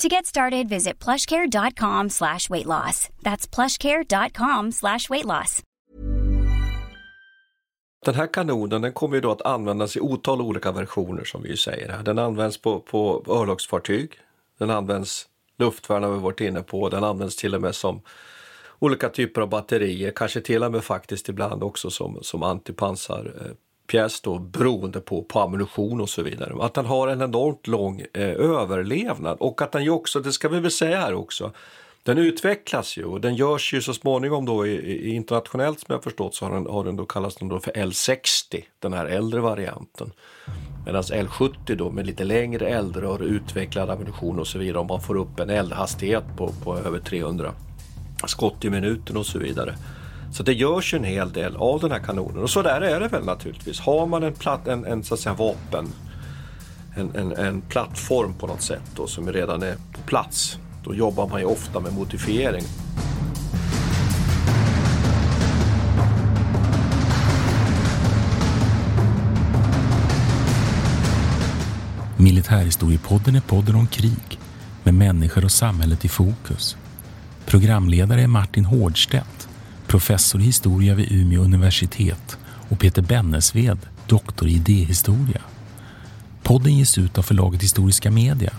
To get started, visit plushcare.com slash weight loss. That's plushcare.com slash weight loss. Den här kanonen den kommer ju då att användas i otal olika versioner som vi ju säger här. Den används på, på örlogsfartyg, den används luftvärn har vi varit inne på, den används till och med som olika typer av batterier, kanske till och med faktiskt ibland också som, som eh, pjäs då beroende på, på ammunition och så vidare. Att den har en enormt lång eh, överlevnad och att den ju också, det ska vi väl säga här också, den utvecklas ju och den görs ju så småningom då i, i internationellt som jag förstått så har den, har den då kallats den då för L60, den här äldre varianten. Medan L70 då med lite längre eldrör, utvecklad ammunition och så vidare om man får upp en eldhastighet på, på över 300 skott i minuten och så vidare. Så det görs ju en hel del av den här kanonen och så där är det väl naturligtvis. Har man en, platt, en, en så att säga vapen, en, en, en plattform på något sätt då, som redan är på plats, då jobbar man ju ofta med modifiering. Militärhistoriepodden är podden om krig med människor och samhället i fokus. Programledare är Martin Hårdstedt, professor i historia vid Umeå universitet och Peter Bennesved, doktor i idéhistoria. Podden ges ut av förlaget Historiska Media.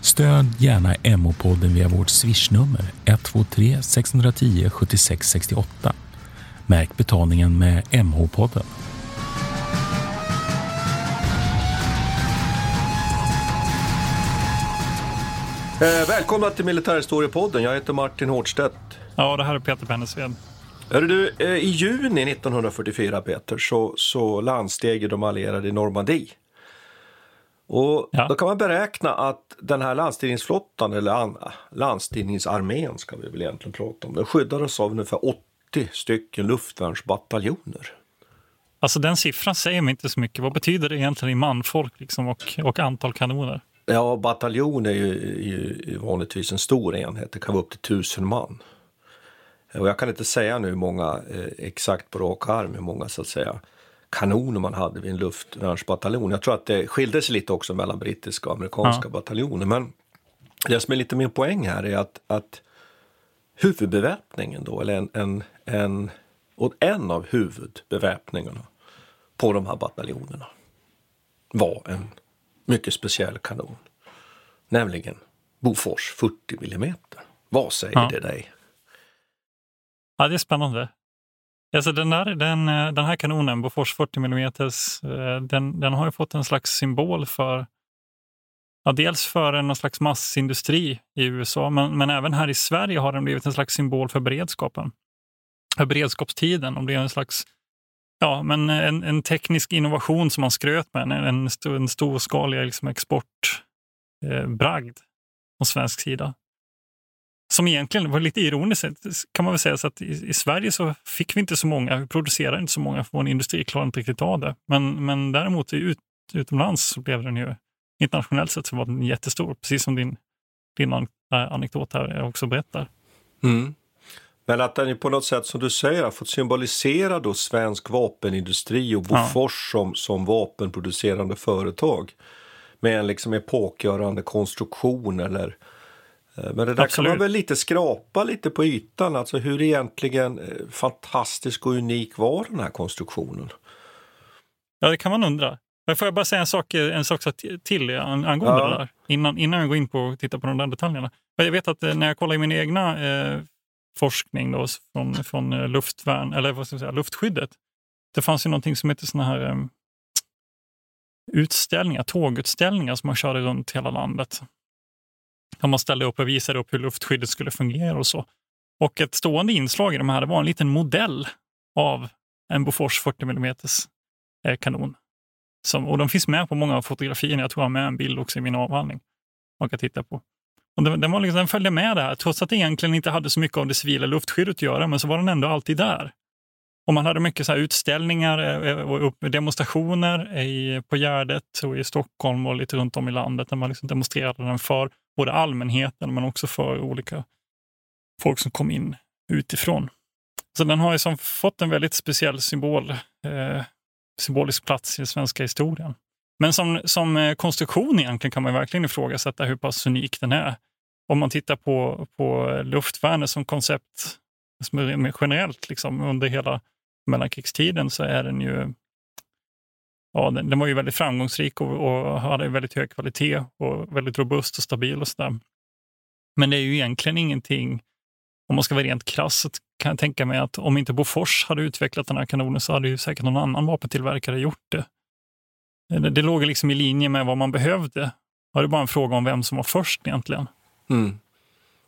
Stöd gärna MH-podden via vårt swishnummer 123 610 76 68. Märk betalningen med MH-podden. Eh, välkomna till Militärhistoriepodden. Jag heter Martin Hårdstedt. Ja, det här är Peter Bennesved. Hörru du, eh, I juni 1944, Peter, så, så landsteg de allierade i Normandie. Och ja. Då kan man beräkna att den här landstigningsflottan, eller an, landstigningsarmén ska vi väl egentligen prata om, den skyddades av ungefär 80 stycken luftvärnsbataljoner. Alltså den siffran säger mig inte så mycket. Vad betyder det egentligen i manfolk liksom och, och antal kanoner? Ja, bataljon är ju, ju vanligtvis en stor enhet. Det kan vara upp till tusen man. Och jag kan inte säga nu många eh, exakt på rak arm, hur många så att säga kanoner man hade vid en luftvärnsbataljon. Jag tror att det skilde sig lite också mellan brittiska och amerikanska ja. bataljoner. Men det som är lite min poäng här är att, att huvudbeväpningen då, eller en, en, en, och en av huvudbeväpningarna på de här bataljonerna var en mycket speciell kanon. Nämligen Bofors 40 mm. Vad säger ja. det dig? Ja, det är spännande. Alltså den, där, den, eh, den här kanonen, Bofors 40 mm, eh, den, den har ju fått en slags symbol för Ja, dels för en slags massindustri i USA, men, men även här i Sverige har den blivit en slags symbol för beredskapen. För beredskapstiden. om det är en slags ja, men en, en teknisk innovation som man skröt med, en, en, en storskalig liksom exportbragd eh, från svensk sida. Som egentligen var lite ironiskt kan man väl säga, så att i, i, Sverige så fick vi inte så många, vi producerade inte så många, för vår industri klarade inte riktigt av det. Men, men däremot ut, utomlands så blev den ju internationellt sett så var den jättestor, precis som din, din an anekdot här också berättar. Mm. Men att den på något sätt, som du säger, har fått symbolisera då svensk vapenindustri och Bofors ja. som, som vapenproducerande företag med en liksom epokgörande konstruktion eller men det där Absolut. kan man väl lite skrapa lite på ytan, alltså hur egentligen eh, fantastisk och unik var den här konstruktionen? Ja, det kan man undra. Men får jag bara säga en sak, en sak till angående ja. det där? Innan, innan jag går in på och tittar på de där detaljerna. Jag vet att eh, när jag kollar i min egna eh, forskning då, från, från eh, luftvärn, eller vad ska jag säga, luftskyddet. Det fanns ju någonting som heter såna här um, utställningar, tågutställningar som man körde runt hela landet. Där man ställde upp och visade upp hur luftskyddet skulle fungera och så. Och ett stående inslag i de här var en liten modell av en Bofors 40 mm eh, kanon. Som, och de finns med på många av fotografierna. Jag tror jag har med en bild också i min avhandling. Man kan titta på. Och den, den, var liksom, den följde med där, trots att det egentligen inte hade så mycket av det civila luftskyddet att göra, men så var den ändå alltid där. Och man hade mycket så utställningar eh, eh, och demonstrationer i, på Gärdet och i Stockholm och lite runt om i landet där man liksom demonstrerade den för både allmänheten men också för olika folk som kom in utifrån. Så den har liksom fått en väldigt speciell symbol, eh, symbolisk plats i den svenska historien. Men som, som eh, konstruktion egentligen kan man verkligen ifrågasätta hur pass unik den är. Om man tittar på, på luftvärnet som koncept generellt liksom, under hela mellankrigstiden så är den ju ja, den, den var ju väldigt framgångsrik och, och, hade väldigt hög kvalitet och väldigt robust och stabil och sådär. Men det är ju egentligen ingenting, om man ska vara rent krass, kan jag tänka mig att om inte Bofors hade utvecklat den här kanonen så hade ju säkert någon annan vapentillverkare gjort det. Eh, det, det låg liksom i linje med vad man behövde. Det var bara en fråga om vem som var först egentligen. Mm.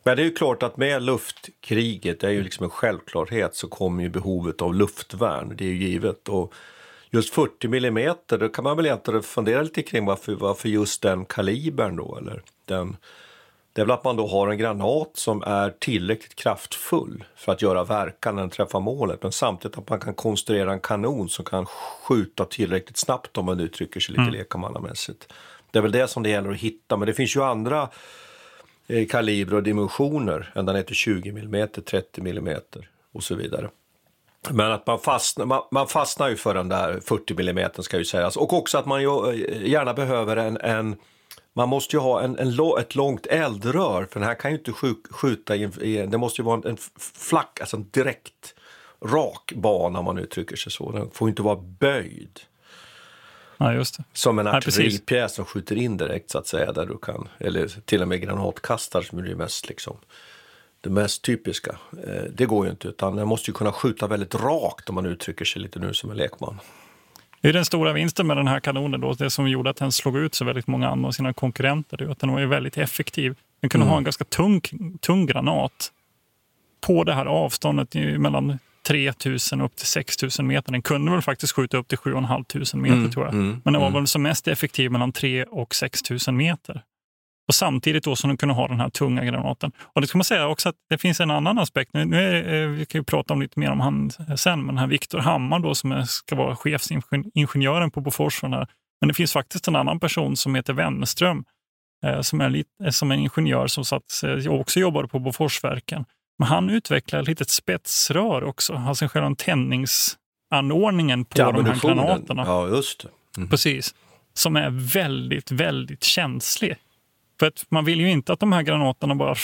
Men det är ju klart att med luftkriget, det är ju liksom en självklarhet, så kommer ju behovet av luftvärn. Det är ju givet. Och just 40 millimeter, då kan man väl egentligen fundera lite kring varför, varför just den kalibern då, eller den det är väl att man då har en granat som är tillräckligt kraftfull för att göra verkan när den träffar målet. Men samtidigt att man kan konstruera en kanon som kan skjuta tillräckligt snabbt om man uttrycker sig lite mm. lekmannamässigt. Det är väl det som det gäller att hitta. Men det finns ju andra eh, kalibrer och dimensioner ända ner till 20 mm, 30 mm och så vidare. Men att man fastnar, man, man, fastnar ju för den där 40 mm ska ju sägas. Och också att man ju eh, gärna behöver en, en man måste ju ha en, en, ett långt eldrör, för den här kan ju inte skjuta i, i det måste ju vara en, en flack, alltså en direkt rak bana om man uttrycker sig så. Den får inte vara böjd. Ja, just det. Som en artilleripjäs som skjuter in direkt så att säga. Där du kan, eller till och med granatkastare som är det mest, liksom, det mest typiska. Eh, det går ju inte utan den måste ju kunna skjuta väldigt rakt om man uttrycker sig lite nu som en lekman. Det är den stora vinsten med den här kanonen, då, det som gjorde att den slog ut så väldigt många andra av sina konkurrenter. Det att den var väldigt effektiv. Den kunde mm. ha en ganska tung, tung granat på det här avståndet mellan 3000 upp till 6000 meter. Den kunde väl faktiskt skjuta upp till 7500 meter mm, tror jag. Mm, Men den var mm. väl som mest effektiv mellan 3 och 6000 meter. Och samtidigt då som den kunde ha den här tunga granaten. Och det ska man säga också att det finns en annan aspekt. Nu, nu är, vi kan ju prata om lite mer om han sen, men den här Viktor Hammar då som ska vara chefsingenjören på Bofors. Här. Men det finns faktiskt en annan person som heter Wennerström eh, som är lite, som en ingenjör som satt, eh, också jobbade på Boforsverken. Men han utvecklade ett litet spetsrör också, alltså själva tändningsanordningen på de här granaterna. Ja, just. Mm. Precis. Som är väldigt, väldigt känslig. För att man vill ju inte att de här granaterna bara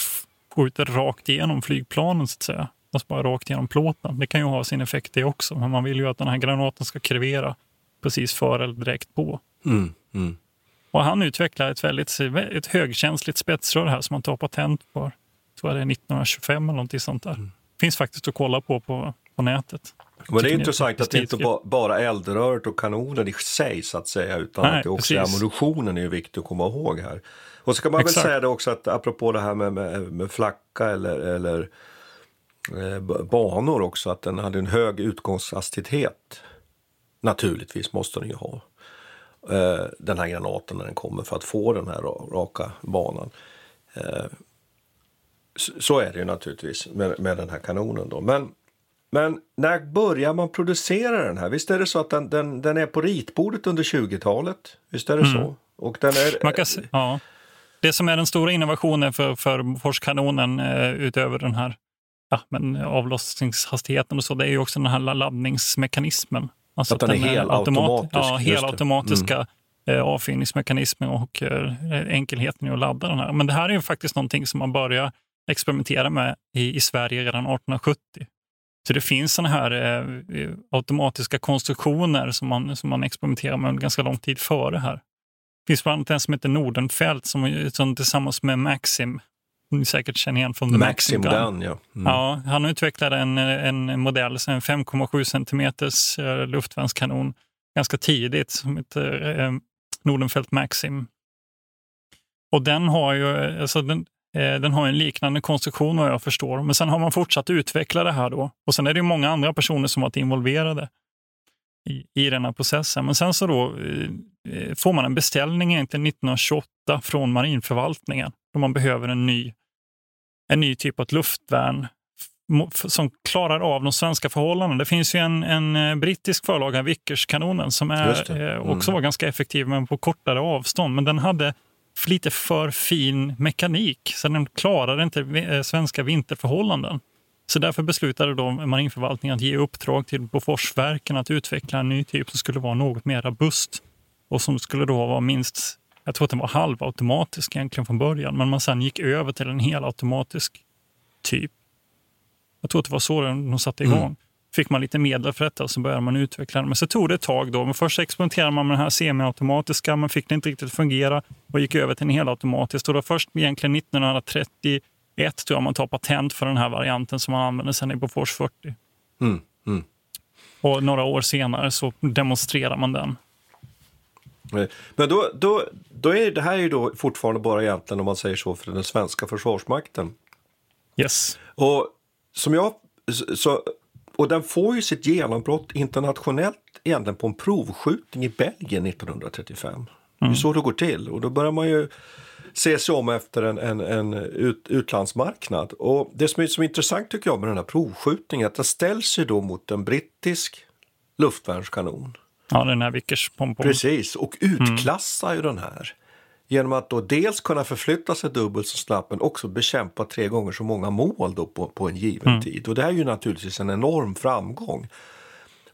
skjuter rakt igenom flygplanen så att säga. Alltså bara rakt igenom plåten. Det kan ju ha sin effekt det också. Men man vill ju att den här granaten ska krevera precis före eller direkt på. Mm, mm. Och han utvecklar ett väldigt ett högkänsligt spetsrör här som han tar patent på. Jag tror det är 1925 eller någonting sånt där. Mm. Finns faktiskt att kolla på på på nätet. Men det är intressant att det inte ba, bara eldröret och kanonen i sig så att säga, utan Nej, att det också precis. ammunitionen är viktigt att komma ihåg här. Och så kan man Exakt. väl säga det också att apropå det här med, med, med flacka eller, eller eh, banor också, att den hade en hög utgångshastighet. Naturligtvis måste den ju ha eh, den här granaten när den kommer för att få den här raka banan. Eh, så är det ju naturligtvis med, med den här kanonen då. Men, men när börjar man producera den här? Visst är det så att den, den, den är på ritbordet under 20-talet? Visst är det mm. så? Och den är, man kan, ja. Det som är den stora innovationen för, för Boforskanonen eh, utöver den här ja, men avlossningshastigheten och så, det är ju också den här laddningsmekanismen. Alltså att den, är helautomatisk? Ja, helautomatiska mm. eh, avfyrningsmekanismen och eh, enkelheten i att ladda den här. Men det här är ju faktiskt någonting som man börjar experimentera med i, i Sverige redan 1870. Så det finns sådana här eh, automatiska konstruktioner som man, som man experimenterar med ganska lång tid före här. Finns bland annat en som heter Nordenfelt som, som tillsammans med Maxim, ni säkert känner igen från The Maxim, Maxim Gun. Ja. Mm. ja. han utvecklade en, en modell, en 5,7 centimeters eh, luftvärnskanon ganska tidigt som heter eh, Nordenfelt Maxim. Och den har ju, alltså den, eh, den har en liknande konstruktion vad jag förstår. Men sen har man fortsatt utveckla det här då. Och sen är det många andra personer som varit involverade i, i den här processen. Men sen så då eh, får man en beställning egentligen 1928 från marinförvaltningen då man behöver en ny, en ny typ av luftvärn som klarar av de svenska förhållandena. Det finns ju en, en eh, brittisk förlaga, Vickerskanonen, som är, eh, mm. också var ganska effektiv men på kortare avstånd. Men den hade lite för fin mekanik, så den klarade inte svenska vinterförhållanden. Så därför beslutade då marinförvaltningen att ge uppdrag till Boforsverken att utveckla en ny typ som skulle vara något mer robust och som skulle då vara minst, jag tror att den var halvautomatisk egentligen från början, men man sen gick över till en helautomatisk typ. Jag tror att det var så de satte igång. Mm. Fick man lite medel för detta så började man utveckla den. Men så tog det ett tag då. Men först experimenterade man med den här semiautomatiska, men fick det inte riktigt fungera och gick över till en helautomatisk. Och då först egentligen 1930 ett tror jag man tar patent för den här varianten som man använder sen i Bofors 40. Mm, mm. Och några år senare så demonstrerar man den. Eh, men då, då, då är det här är ju då fortfarande bara egentligen om man säger så för den svenska försvarsmakten. Yes. Och som jag så, och den får ju sitt genombrott internationellt egentligen på en provskjutning i Belgien 1935. Mm. Det är så det går till och då börjar man ju se sig om efter en, en, en ut, utlandsmarknad. Och det som är, som är intressant tycker jag med den här provskjutningen är att den ställs ju då mot en brittisk luftvärnskanon. Ja, den här Vickers pompom. Precis, och utklassar mm. ju den här. Genom att då dels kunna förflytta sig dubbelt så snabbt men också bekämpa tre gånger så många mål då på, på en given mm. tid. Och det är ju naturligtvis en enorm framgång.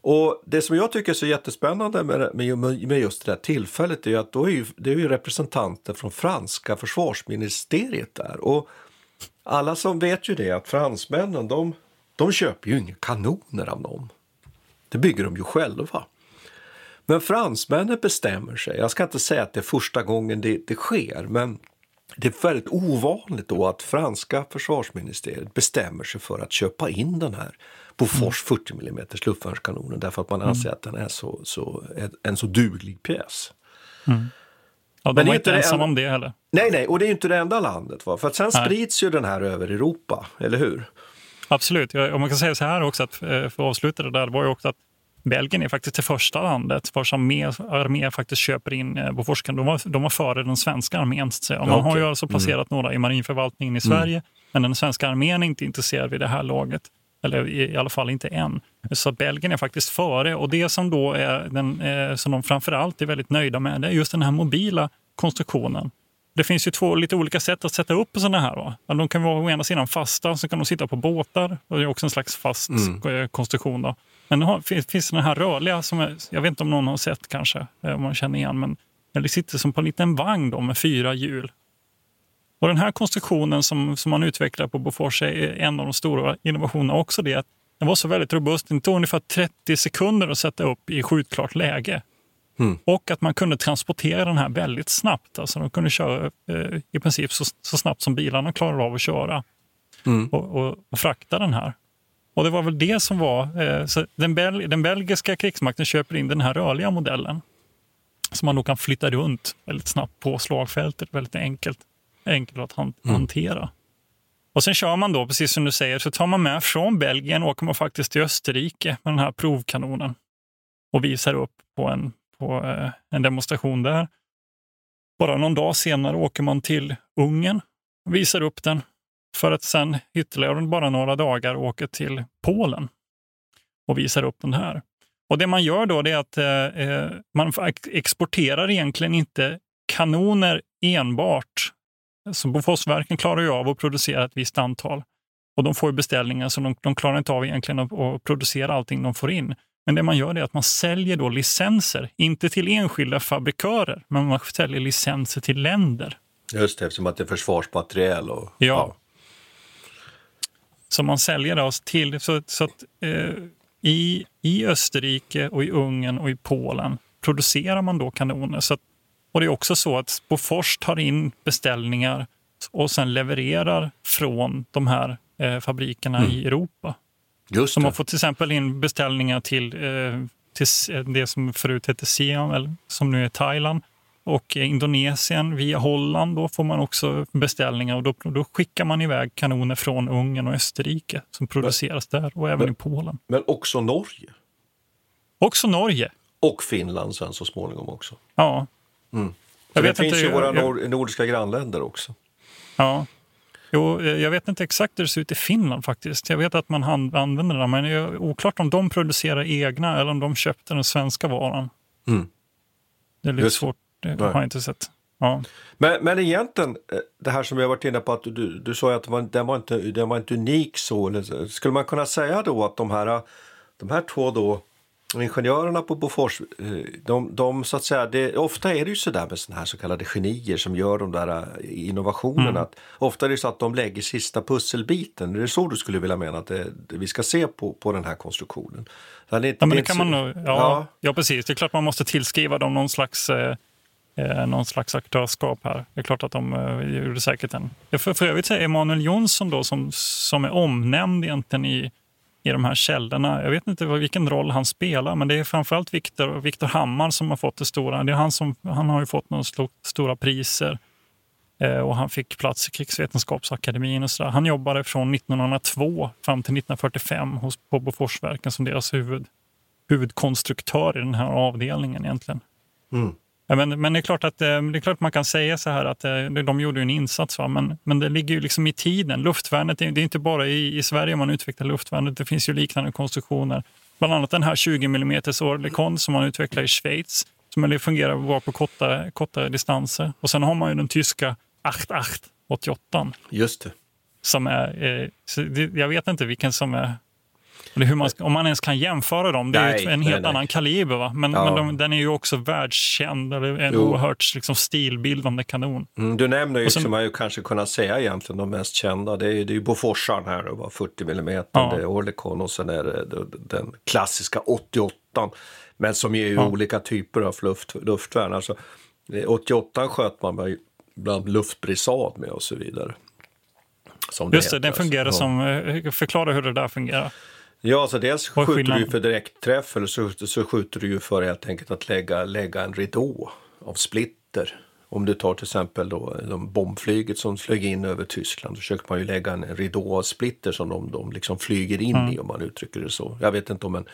Och Det som jag tycker är så jättespännande med, med, med just det här tillfället är att då är ju, det är ju representanter från franska försvarsministeriet där. Och alla som vet ju det att fransmännen de, de köper ju inga kanoner av någon. Det bygger de ju själva. Men fransmännen bestämmer sig. Jag ska inte säga att det är första gången det, det sker, men det är väldigt ovanligt då att franska försvarsministeriet bestämmer sig för att köpa in den här Bofors 40 mm luftvärnskanonen därför att man anser mm. att den är så, så, en så duglig pjäs. Mm. Ja, de Men var inte ensamma om det heller. Nej, nej, och det är inte det enda landet. Va? För att sen nej. sprids ju den här över Europa, eller hur? Absolut. Och man kan säga så här också, att, eh, för att avsluta det där, det var ju också att Belgien är faktiskt det första landet vars armé, armé faktiskt köper in eh, Boforskanoner. De var, de var före den svenska armén. Så Man okay. har ju alltså placerat mm. några i marinförvaltningen i Sverige, mm. men den svenska armén är inte intresserad vid det här laget. Eller i alla fall inte än. Så Belgien är faktiskt före. Och det som då är den, eh, som de framförallt är väldigt nöjda med, det är just den här mobila konstruktionen. Det finns ju två lite olika sätt att sätta upp sådana här. Va? De kan vara å ena sidan fasta, så kan de sitta på båtar. Och det är också en slags fast mm. konstruktion. Då. Men det finns, finns den här rörliga, som är, jag vet inte om någon har sett kanske, eh, om man känner igen, men det sitter som på en liten vagn då, med fyra hjul. Och Den här konstruktionen som, som man utvecklar på Bofors är en av de stora innovationerna också det att den var så väldigt robust. Det tog ungefär 30 sekunder att sätta upp i skjutklart läge. Mm. Och att man kunde transportera den här väldigt snabbt. Alltså de kunde köra eh, i princip så, så, snabbt som bilarna klarar av att köra. Mm. Och, och, och, frakta den här. Och det var väl det som var... Eh, så den, bel den belgiska krigsmakten köper in den här rörliga modellen som man då kan flytta runt väldigt snabbt på slagfältet. Väldigt enkelt, enkelt att han mm. hantera. Och sen kör man då, precis som du säger, så tar man med från Belgien åker man faktiskt till Österrike med den här provkanonen och visar upp på en, på, eh, en demonstration där. Bara någon dag senare åker man till Ungern och visar upp den för att sen ytterligare bara några dagar åka till Polen och visar upp den här. Och Det man gör då är att eh, eh man exporterar egentligen inte kanoner enbart. Så Boforsverken klarar ju av att producera ett visst antal och de får beställningar så de, de klarar inte av egentligen att, att producera allting de får in. Men det man gör är att man säljer då licenser, inte till enskilda fabrikörer, men man säljer licenser till länder. Just det, eftersom att det är försvarsmateriel. Och, ja. ja. Så man säljer oss till, så, så att eh, i, i Österrike och i Ungern och i Polen producerar man då kanoner. Så att, och det är också så att Bofors tar in beställningar och sen levererar från de här eh, fabrikerna mm. i Europa. Just så man får till exempel in beställningar till, eh, till det som förut hette Siam, eller som nu är Thailand. Och Indonesien, via Holland, då får man också beställningar och då, då skickar man iväg kanoner från Ungern och Österrike som produceras men, där och även men, i Polen. Men också Norge? Också Norge. Och Finland sen så småningom också? Ja. Mm. Jag det finns inte, ju våra jag, nordiska grannländer också. Ja. Jo, jag vet inte exakt hur det ser ut i Finland faktiskt. Jag vet att man använder det, men det är oklart om de producerar egna eller om de köpte den svenska varan. Mm. Det är lite Just. svårt det Nej. har jag inte sett. Ja. Men, men egentligen, eh, det här som jag varit inne på, att du, du sa att den var, inte, den var inte unik så. Skulle man kunna säga då att de här, de här två då, ingenjörerna på Bofors, eh, de, de så att säga, det, ofta är det ju så där med såna här så kallade genier som gör de där eh, innovationerna. Mm. Att, ofta är det så att de lägger sista pusselbiten. Är det så du skulle vilja mena att det, vi ska se på, på den här konstruktionen? Det, ja, men det kan man ja, ja. ja, precis. Det är klart man måste tillskriva dem någon slags eh, eh, någon slags aktörskap här. Det är klart att de eh, gjorde säkert en... För, för övrigt är Emanuel Jonsson då som, som är omnämnd egentligen i, i de här källorna. Jag vet inte vilken roll han spelar, men det är framförallt Viktor Victor Hammar som har fått det stora. Det är han, som, han har ju fått några stora priser eh, och han fick plats i Krigsvetenskapsakademin. Och så där. Han jobbade från 1902 fram till 1945 hos, på Boforsverken som deras huvud, huvudkonstruktör i den här avdelningen egentligen. Mm. Ja, men, men det, är klart att, eh, det är klart man kan säga så här att eh, de gjorde en insats, va? Men, men det ligger ju liksom i tiden. Luftvärnet, det är inte bara i, i Sverige man utvecklar luftvärnet, det finns ju liknande konstruktioner. Bland annat den här 20 mm Orlikon som man utvecklar i Schweiz, som fungerar bra på korta, korta distanser. Och sen har man ju den tyska 88 88. Just det. Som är, eh, jag vet inte vilken som är man, om man ens kan jämföra dem. Det är nej, en helt nej, annan nej. kaliber. Va? Men, ja. men de, den är ju också världskänd. Eller en jo. oerhört liksom, stilbildande kanon. Mm, du nämner ju, sen, som man ju kanske kunna säga egentligen, de mest kända. Det är, det är ju Boforsaren här, det var 40 mm. Ja. Det är Orlikon och sen är det den klassiska 88 Men som är ju ja. olika typer av luft, luftvärn. Alltså, 88 sköt man bland luftbrisad med och så vidare. Just det, den fungerar alltså. som... Eh, förklara hur det där fungerar. Ja, så dels skjuter du ju för direktträff eller så, så skjuter du ju för helt enkelt att lägga, lägga en ridå av splitter. Om du tar till exempel då de bombflyget som flög in över Tyskland, då försöker man ju lägga en ridå av splitter som de, de liksom flyger in mm. i om man uttrycker det så. Jag vet inte om en,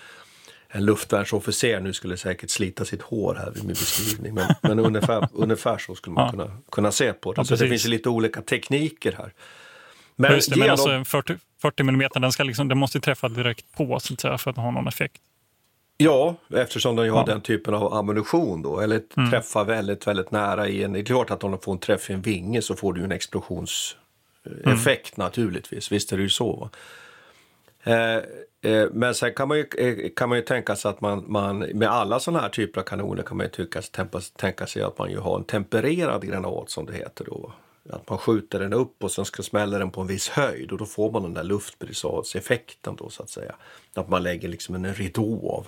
en luftvärnsofficer nu skulle säkert slita sitt hår här vid min beskrivning, men, men ungefär, ungefär så skulle man ja. kunna, kunna se på det. Ja, så det finns lite olika tekniker här. Men, Just det, men alltså 40, 40 mm, den, ska liksom, den måste träffa direkt på så att säga, för att ha någon effekt. Ja, eftersom de har ja. den typen av ammunition då, eller mm. träffar väldigt, väldigt nära i en... Det är klart att om de får en träff i en vinge så får du en explosionseffekt mm. naturligtvis. Visst är det ju så. Eh, eh, men sen kan man ju, eh, kan man ju tänka sig att man, man med alla sådana här typer av kanoner kan man ju tycka, tänka, tänka sig att man ju har en tempererad granat som det heter då. Att man skjuter den upp och sen ska smälla den på en viss höjd och då får man den där luftbrisadseffekten då så att säga. Att man lägger liksom en ridå av,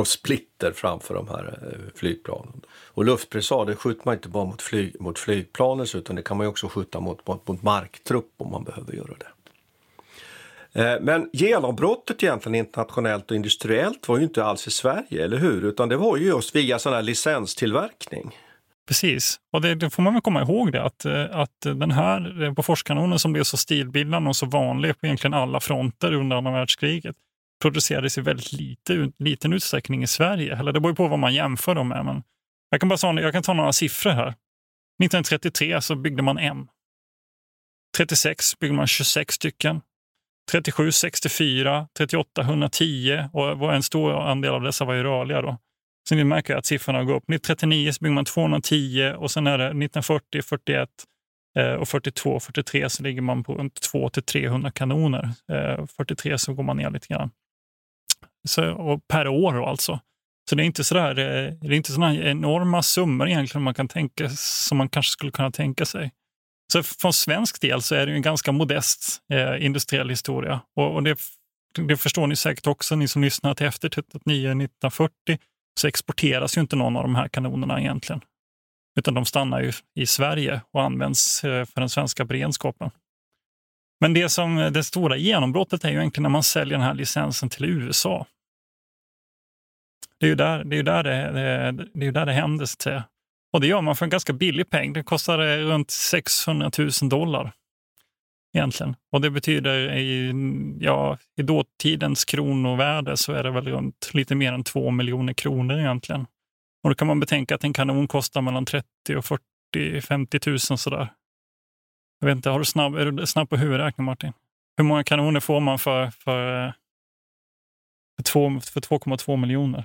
av splitter framför de här eh, flygplanen. Och luftbrisad det skjuter man inte bara mot, flyg, mot flygplanen utan det kan man också skjuta mot, mot, mot marktrupp om man behöver göra det. Eh, men genombrottet egentligen internationellt och industriellt var ju inte alls i Sverige, eller hur? Utan det var ju just via sån här licenstillverkning. Precis, och det, det, får man väl komma ihåg det att, eh, att den här eh, Boforskanonen som blev så stilbildande och så vanlig på egentligen alla fronter under andra världskriget producerades i väldigt lite, liten utsträckning i Sverige. Eller det beror på vad man jämför dem med. Men jag, kan bara ta, jag kan ta några siffror här. 1933 så byggde man en. 36 byggde man 26 stycken. 37 64, 38 110 och en stor andel av dessa var ju rörliga. Då. Så ni märker att siffrorna går upp. 1939 så bygger man 210 och sen är det 1940, 41 eh, och 42, 43 så ligger man på runt 2 300 kanoner. Eh, 43 så går man ner lite grann. Så, per år då alltså. Så det är inte sådär, eh, det är inte sådana enorma summor egentligen man kan tänka, som man kanske skulle kunna tänka sig. Så från svensk del så är det en ganska modest eh, industriell historia. Och, och det, det, förstår ni säkert också, ni som lyssnar till efter 1940 så exporteras ju inte någon av de här kanonerna egentligen. Utan de stannar ju i Sverige och används eh, för den svenska beredskapen. Men det, som, det stora genombrottet är ju egentligen när man säljer den här licensen till USA. Det är ju där det, är där det, det, det, är där det händer. Och det gör man för en ganska billig peng. Det kostar eh, runt 600 000 dollar egentligen. Och det betyder i, ja, i dåtidens kronovärde så är det väl runt lite mer än 2 miljoner kronor egentligen. Och då kan man betänka att en kanon kostar mellan 30 och 40 50 000 sådär. Jag vet inte, har du snabb, är du snabb på huvudräkning Martin? Hur många kanoner får man för, för, för, för 2,2 miljoner?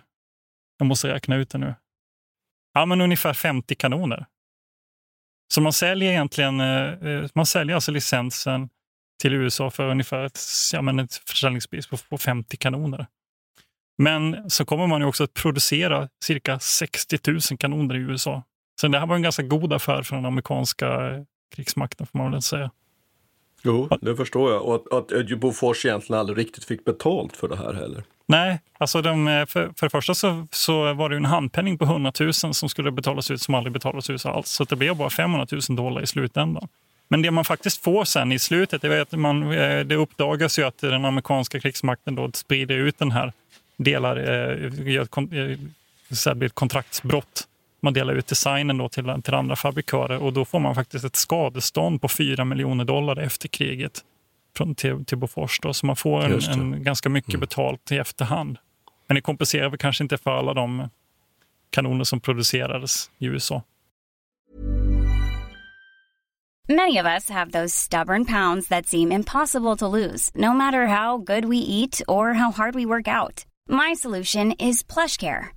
Jag måste räkna ut det nu. Ja, men ungefär 50 kanoner. Så man säljer egentligen eh, eh, man säljer alltså licensen till USA för ungefär ett, ja, men ett försäljningspris på 50 kanoner. Men så kommer man ju också att producera cirka 60 000 kanoner i USA. Så det här var en ganska god affär för den amerikanska krigsmakten får man väl säga. Jo, det förstår jag. Och att, att Bofors egentligen aldrig riktigt fick betalt för det här heller. Nej, alltså de, eh, för, för det första så, så var det en handpenning på 100 000 som skulle betalas ut som aldrig betalades ut alls. Så det blev bara 500 000 dollar i slutändan. Men det man faktiskt får sen i slutet, det, är att man, eh, det uppdagas ju att den amerikanska krigsmakten då sprider ut den här delar, eh, gör ett kontraktsbrott. Man delar ut designen då till, till andra fabrikörer och då får man faktiskt ett skadestånd på 4 miljoner dollar efter kriget från, till, till Bofors. Då, så man får en, en ganska mycket mm. betalt i efterhand. Men det kompenserar väl kanske inte för alla de kanoner som producerades i USA. Many of us have those stubborn pounds that seem impossible to lose, no matter how good we eat or how hard we work out. My solution is PlushCare.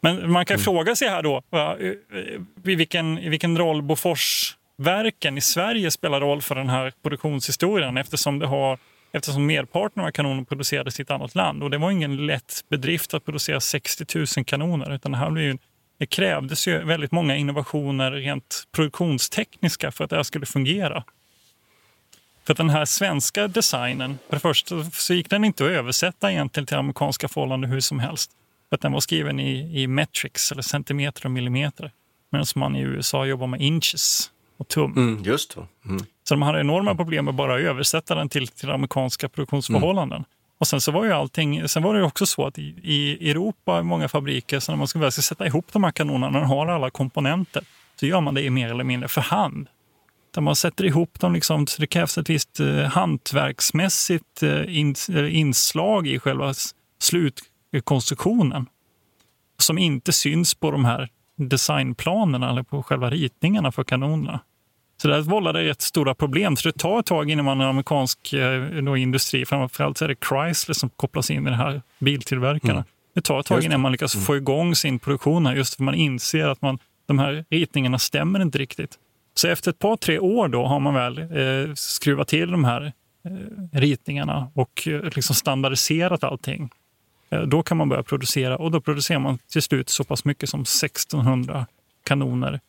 Men man kan mm. fråga sig här då, i vilken, i vilken roll Boforsverken i Sverige spelar roll för den här produktionshistorien eftersom, det har, eftersom merparten av kanoner producerades i ett annat land. Och det var ingen lätt bedrift att producera 60 000 kanoner utan det, här blev ju, det krävdes ju väldigt många innovationer rent produktionstekniska för att det här skulle fungera. För den här svenska designen, för det första så gick den inte att översätta egentligen till amerikanska förhållanden hur som helst. Att den var skriven i, i metrics, eller centimeter och millimeter. Medan man i USA jobbar med inches och tum. Mm, just. Mm. Så de hade enorma problem med bara att översätta den till, till amerikanska produktionsförhållanden. Mm. Och sen så var ju allting, sen var det också så att i, i Europa, i många fabriker, så när man ska, väl ska sätta ihop de här kanonerna, när man har alla komponenter, så gör man det mer eller mindre för hand. Där man sätter ihop dem, liksom, så det krävs ett visst eh, hantverksmässigt eh, in, inslag i själva slutkonstruktionen. Som inte syns på de här designplanerna eller på själva ritningarna för kanonerna. Så det vållade rätt stora problem. Så det tar ett tag innan man har amerikansk eh, industri, framförallt är det Chrysler som kopplas in i den här biltillverkarna. Mm. Det tar ett tag innan man lyckas mm. få igång sin produktion här, just för man inser att man, de här ritningarna stämmer inte riktigt. Så efter ett par, tre år då har man väl eh, skruvat till de här eh, ritningarna och eh, liksom standardiserat allting. Eh, då kan man börja producera och då producerar man till slut så pass mycket som 1600 kanoner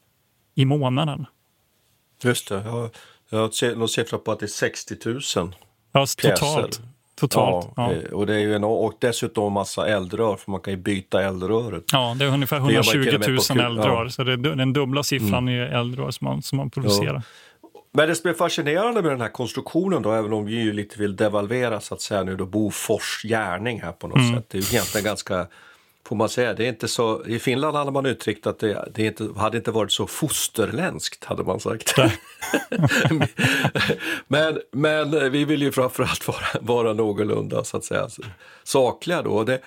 i månaden. Just det. Jag, jag har någon siffra på att det är 60 000 ja, totalt. Totalt. Ja, ja. Och, det är ju en, och dessutom en massa eldrör, för man kan ju byta eldröret. Ja, det är ungefär 120 000 eldrör, ja. så det är den dubbla siffran mm. i eldrör som man, som man producerar. Men det som är fascinerande med den här konstruktionen då, även om vi ju lite vill devalvera så att säga nu då Bofors gärning här på något mm. sätt. Det är ju egentligen ganska får man säga. Det är inte så, I Finland hade man uttryckt att det, det inte, hade inte varit så fosterländskt, hade man sagt. men, men vi vill ju framförallt vara, vara någorlunda så att säga, sakliga. Då. Det,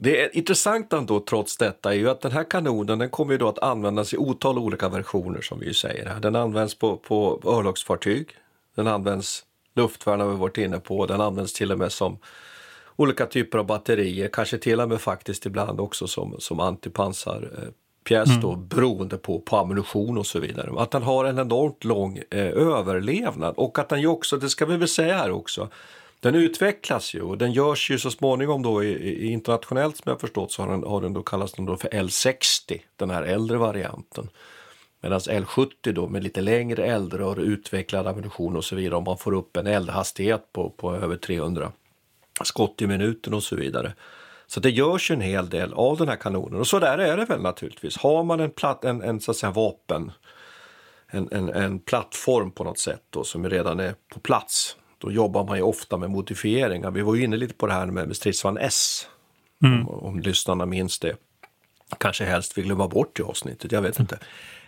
det är intressant ändå trots detta är ju att den här kanonen den kommer ju då att användas i otal olika versioner som vi säger här. Den används på, på örlogsfartyg, den används luftvärn har vi varit inne på, den används till och med som olika typer av batterier, kanske till och med faktiskt ibland också som, som antipansarpjäs mm. då, beroende på, på ammunition och så vidare. Att den har en enormt lång eh, överlevnad och att den ju också, det ska vi väl säga här också, den utvecklas ju och den görs ju så småningom då i, i internationellt som jag förstått så har den, har den då kallats den då för L60, den här äldre varianten. Medan L70 då med lite längre eldrör, utvecklad ammunition och så vidare, om man får upp en eldhastighet på, på över 300 skott i minuten och så vidare. Så det görs ju en hel del av den här kanonen och så där är det väl naturligtvis. Har man en, platt, en, en så att säga, vapen, en, en, en plattform på något sätt då, som redan är på plats, då jobbar man ju ofta med modifieringar. Vi var ju inne lite på det här med, stridsvagn S, mm. om, om lyssnarna minns det. Kanske helst vill glömma bort i avsnittet, jag vet inte.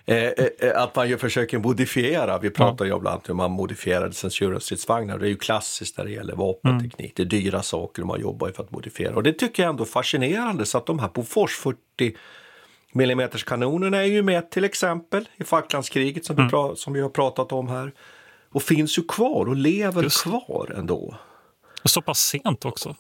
Eh, eh, eh, att man ju försöker modifiera. Vi pratar ju ibland om hur man modifierade censurstridsvagnar. Det är ju klassiskt när det gäller vapenteknik. Mm. Det är dyra saker man jobbar ju för att modifiera. Och det tycker jag ändå är fascinerande. Så att de här Bofors 40 mm kanonerna är ju med till exempel i Falklandskriget som, mm. vi, som vi har pratat om här. Och finns ju kvar och lever Just. kvar ändå. Så pass sent också.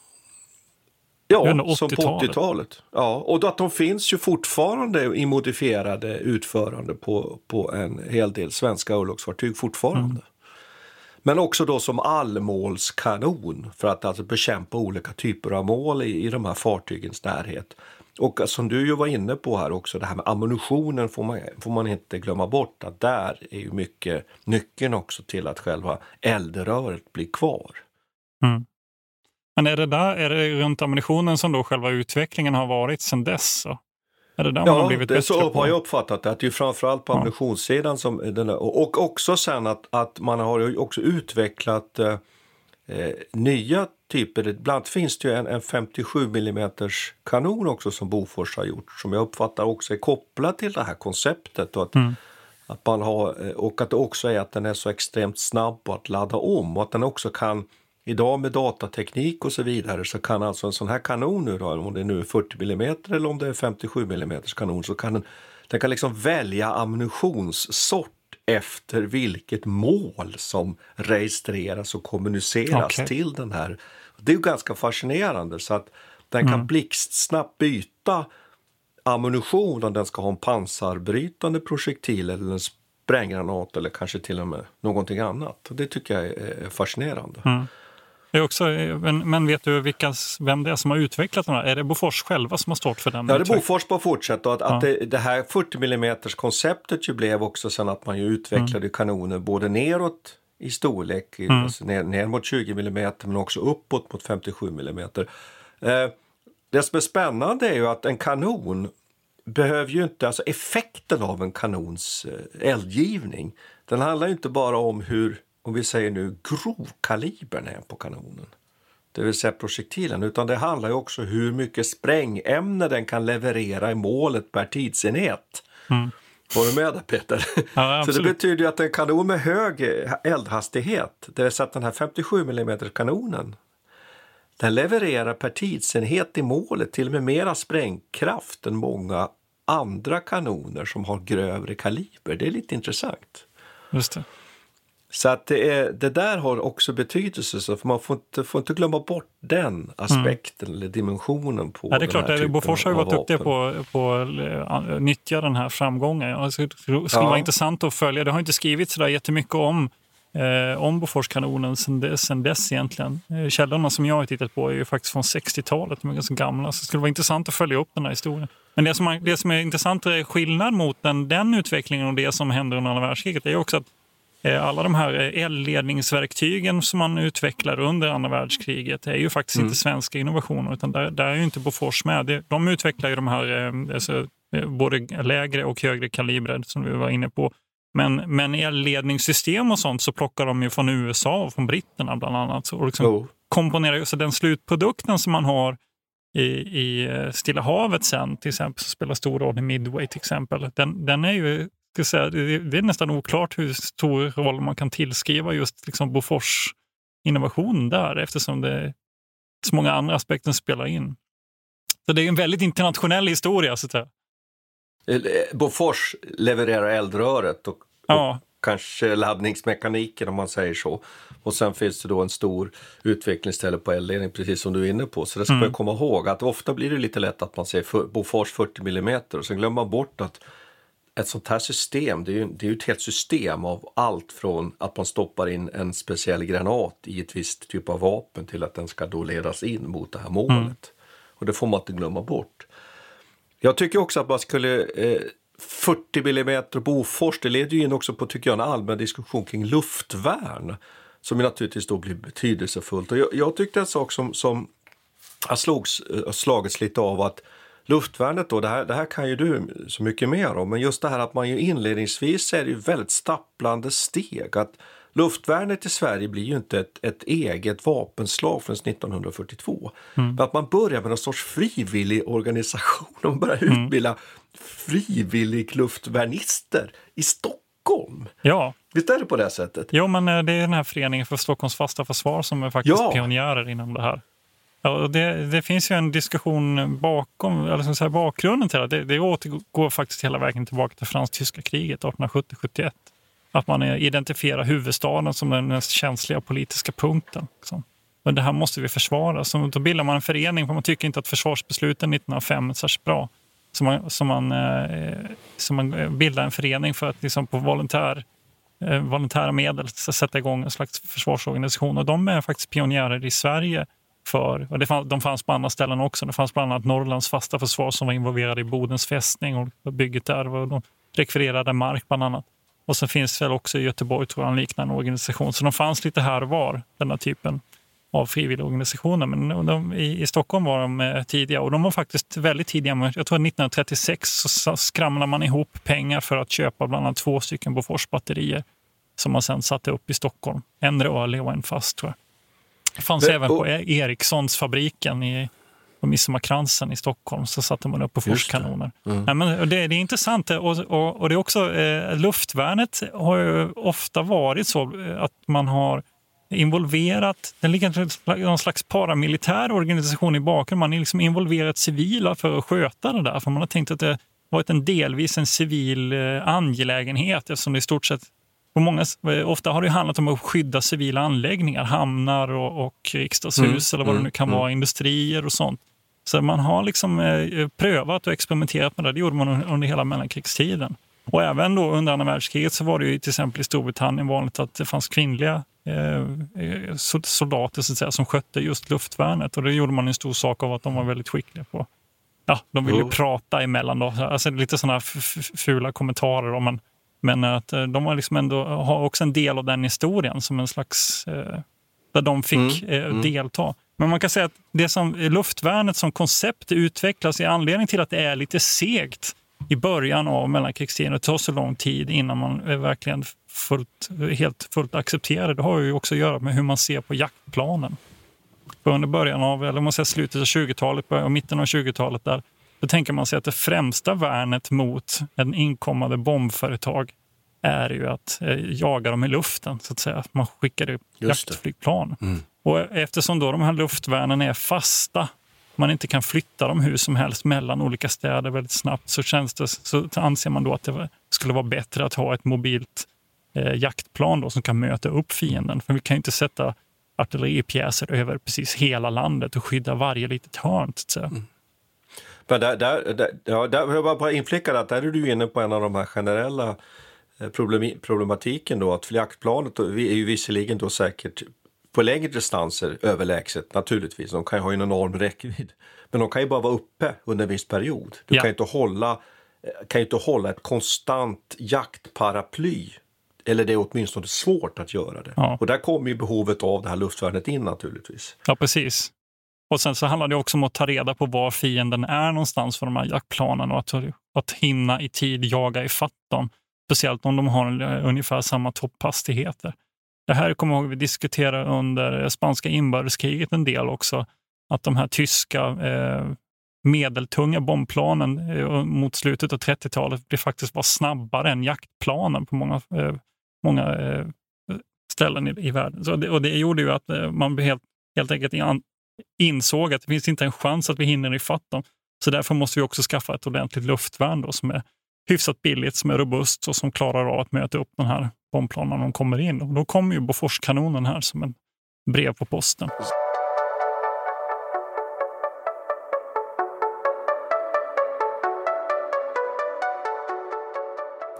Ja, som på 80-talet. Ja, och att de finns ju fortfarande i modifierade utförande på, på en hel del svenska örlogsfartyg fortfarande. Mm. Men också då som allmålskanon för att alltså bekämpa olika typer av mål i, i de här fartygens närhet. Och som du ju var inne på här också, det här med ammunitionen får man, får man inte glömma bort att där är ju mycket nyckeln också till att själva eldröret blir kvar. Mm. Men är det, där, är det runt ammunitionen som då själva utvecklingen har varit sedan dess? Så? Är det där ja, man har blivit det så har jag uppfattat det. Att det är framförallt på ja. ammunitionssidan som den och också sen att, att man har också utvecklat eh, eh nya typer. Bland annat finns det ju en, en 57 mm kanon också som Bofors har gjort som jag uppfattar också är kopplad till det här konceptet. Och att, mm. att man har, eh, och att det också är att den är så extremt snabb att ladda om och att den också kan Idag med datateknik och så vidare så kan alltså en sån här kanon nu då, om det nu är 40 mm eller om det är 57 mm kanon, så kan den, den kan liksom välja ammunitionssort efter vilket mål som registreras och kommuniceras okay. till den här. Det är ju ganska fascinerande så att den kan mm. blixtsnabbt byta ammunition om den ska ha en pansarbrytande projektil eller en spränggranat eller kanske till och med någonting annat. Det tycker jag är fascinerande. Mm. Det är också, men, vet du vilka, vem det är som har utvecklat den här? Är det Bofors själva som har stått för den? Ja, det är Bofors på fortsätt. Och att, ja. att det, det, här 40 mm konceptet ju blev också sen att man ju utvecklade mm. kanoner både neråt i storlek, mm. alltså ner, ner mot 20 mm men också uppåt mot 57 mm. Eh, det som är spännande är ju att en kanon behöver ju inte, alltså effekten av en kanons eh, eldgivning, den handlar ju inte bara om hur, om vi säger nu, grov kalibern är på kanonen. Det vill säga projektilen, utan det handlar ju också hur mycket sprängämne den kan leverera i målet per tidsenhet. Mm. Var du med där Peter? Ja, så det betyder att en kanon med hög eldhastighet, det vill säga att den här 57 mm kanonen, den levererar per tidsenhet i målet till och med mera sprängkraft än många andra kanoner som har grövre kaliber. Det är lite intressant. Just det. Så att det, är, det där har också betydelse, så för man får inte, får inte glömma bort den aspekten mm. eller dimensionen på ja, det är klart, den Bofors har ju varit duktiga på, på att nyttja den här framgången. Alltså, det skulle ja. vara intressant att följa. Det har inte skrivits så där jättemycket om eh, om Boforskanonen sen dess, sen dess egentligen. Eh, källorna som jag har tittat på är ju faktiskt från 60-talet, de är ganska gamla. Så det skulle vara intressant att följa upp den här historien. Men det som, är, det som är intressant är skillnad mot den, den utvecklingen och det som händer under andra världskriget är också att alla de här eh, eldledningsverktygen som man utvecklar under andra världskriget är ju faktiskt mm. inte svenska innovationer utan där, där är ju inte Bofors med. De utvecklar ju de här alltså, både lägre och högre kalibrer som vi var inne på men, men elledningssystem och sånt så plockar de ju från USA och från britterna bland annat. Och liksom oh. komponerar så den slutprodukten som man har i, i eh, Stilla havet sen, till exempel, som spelar stor roll i Midway till exempel, den, den är ju ska säga, det är nästan oklart hur stor roll man kan tillskriva just liksom Bofors innovation där eftersom det är så många andra aspekter som spelar in. Så det är en väldigt internationell historia. Så att. Eh, Bofors levererar eldröret och, ja. och, kanske laddningsmekaniken om man säger så. Och sen finns det då en stor utvecklingsställe på eldledning precis som du är inne på. Så det ska mm. man komma ihåg att ofta blir det lite lätt att man säger för, Bofors 40 mm och sen glömmer man bort att ett sånt här system, det är, ju, det är ju ett helt system av allt från att man stoppar in en speciell granat i ett visst typ av vapen till att den ska då ledas in mot det här målet. Mm. Och det får man inte glömma bort. Jag tycker också att man skulle eh, 40 mm Bofors, det leder ju in också på tycker jag, en allmän diskussion kring luftvärn som naturligtvis då blir betydelsefullt. Och jag, jag tyckte en sak som, som har slogs, eh, slagits lite av att luftvärnet då, det här, det här kan ju du så mycket mer om, men just det här att man ju inledningsvis är det ju väldigt stapplande steg. att Luftvärnet i Sverige blir ju inte ett, ett eget vapenslag förrän 1942. Mm. Men att man börjar med någon sorts frivillig organisation och börjar mm. utbilda frivillig luftvärnister i Stockholm. Ja. Visst är det på det sättet? Jo, men eh, det är den här föreningen för Stockholms fasta försvar som är faktiskt ja. pionjärer inom det här. Ja, det, det, finns ju en diskussion bakom, eller så säga, bakgrunden till det. Det återgår faktiskt hela vägen tillbaka till fransk-tyska kriget 1870-71. Att man identifierar huvudstaden som den mest känsliga politiska punkten. Liksom. Men det här måste vi försvara. Så då bildar man en förening för man tycker inte att försvarsbesluten 1905 är särskilt bra. Så man, så man, eh, så man eh, bildar en förening för att liksom på volontär, eh, volontära medel sätta igång en slags försvarsorganisation. Och de är faktiskt pionjärer i Sverige för, och det fann, de fanns på andra ställen också. Det fanns bland annat Norrlands fasta försvar som var involverade i Bodens fästning och bygget där. De rekvirerade mark bland annat. Och sen finns väl också i Göteborg tror jag, en liknande organisation. Så de fanns lite här och var, den här typen av frivilligorganisationer. Men de, i, i, Stockholm var de eh, tidiga och de var faktiskt väldigt tidiga. Jag tror att 1936 så skramlade man ihop pengar för att köpa bland annat två stycken Bofors-batterier som man sen satte upp i Stockholm. En rörlig och en fast tror jag. Det fanns det, även och... på Ericssons fabriken i på Midsommarkransen i Stockholm så satte man upp på Forskanoner. Det. Mm. Ja, det, det, är intressant och, och, och det är också, eh, luftvärnet har ju ofta varit så eh, att man har involverat, det ligger någon slags paramilitär organisation i bakgrunden. Man har liksom involverat civila för att sköta det där. För man har tänkt att det varit en delvis en civil eh, angelägenhet eftersom det i stort sett på många, eh, ofta har det handlat om att skydda civila anläggningar, hamnar och, och riksdagshus mm, eller vad det nu kan mm, vara, industrier och sånt. Så man har liksom eh, prövat och experimenterat med det. Det gjorde man under hela mellankrigstiden. Och även då under andra världskriget så var det ju till exempel i Storbritannien vanligt att det fanns kvinnliga eh, eh soldater så att säga, som skötte just luftvärnet. Och det gjorde man en stor sak av att de var väldigt skickliga på. Ja, de ville oh. prata emellan då. Alltså lite sådana fula kommentarer. Om man, men att eh, de har liksom ändå har också en del av den historien som en slags... Eh, där de fick mm. eh, mm. delta. Men man kan säga att det som luftvärnet som koncept utvecklas i anledning till att det är lite segt i början av mellankrigstiden. Det tar så lång tid innan man verkligen fullt, helt fullt accepterar. Det har ju också att göra med hur man ser på jaktplanen. Under början av, eller man säger slutet av 20-talet och mitten av 20-talet där, då tänker man sig att det främsta värnet mot en inkommande bombföretag är ju att eh, jaga dem i luften, så att säga. Man skickar upp jaktflygplan. Mm. Och eftersom då de här luftvärnen är fasta, man inte kan flytta dem hur som helst mellan olika städer väldigt snabbt, så, känns det, så anser man då att det skulle vara bättre att ha ett mobilt eh, jaktplan då, som kan möta upp fienden. För vi kan ju inte sätta artilleripjäser över precis hela landet och skydda varje litet hörn. Så mm. Men där, där, där, ja, där jag bara inflicka att där är du inne på en av de här generella eh, problematiken då att jaktplanet är ju visserligen då säkert på längre distanser överlägset naturligtvis. De kan ju ha en enorm räckvidd. Men de kan ju bara vara uppe under en viss period. Du ja. kan, inte hålla, eh, kan inte hålla ett konstant jaktparaply. Eller det är åtminstone svårt att göra det. Ja. Och där kommer ju behovet av det här luftvärnet in naturligtvis. Ja, precis. Och sen så handlar det också om att ta reda på var fienden är någonstans för de här jaktplanen och att, att hinna i tid jaga ifatt dem. Speciellt om de har eh, ungefär samma topphastigheter. Det här kommer jag ihåg vi diskuterade under spanska inbördeskriget en del också. Att de här tyska eh, medeltunga bombplanen eh, mot slutet av 30-talet faktiskt var snabbare än jaktplanen på många, eh, många eh, ställen i, i världen. Så det, och det gjorde ju att eh, man helt, helt enkelt insåg att det finns inte en chans att vi hinner ifatt dem. Så därför måste vi också skaffa ett ordentligt luftvärn då, som är hyfsat billigt, som är robust och som klarar av att möta upp den här bombplanen när de kommer in. Och då kommer ju Boforskanonen här som en brev på posten.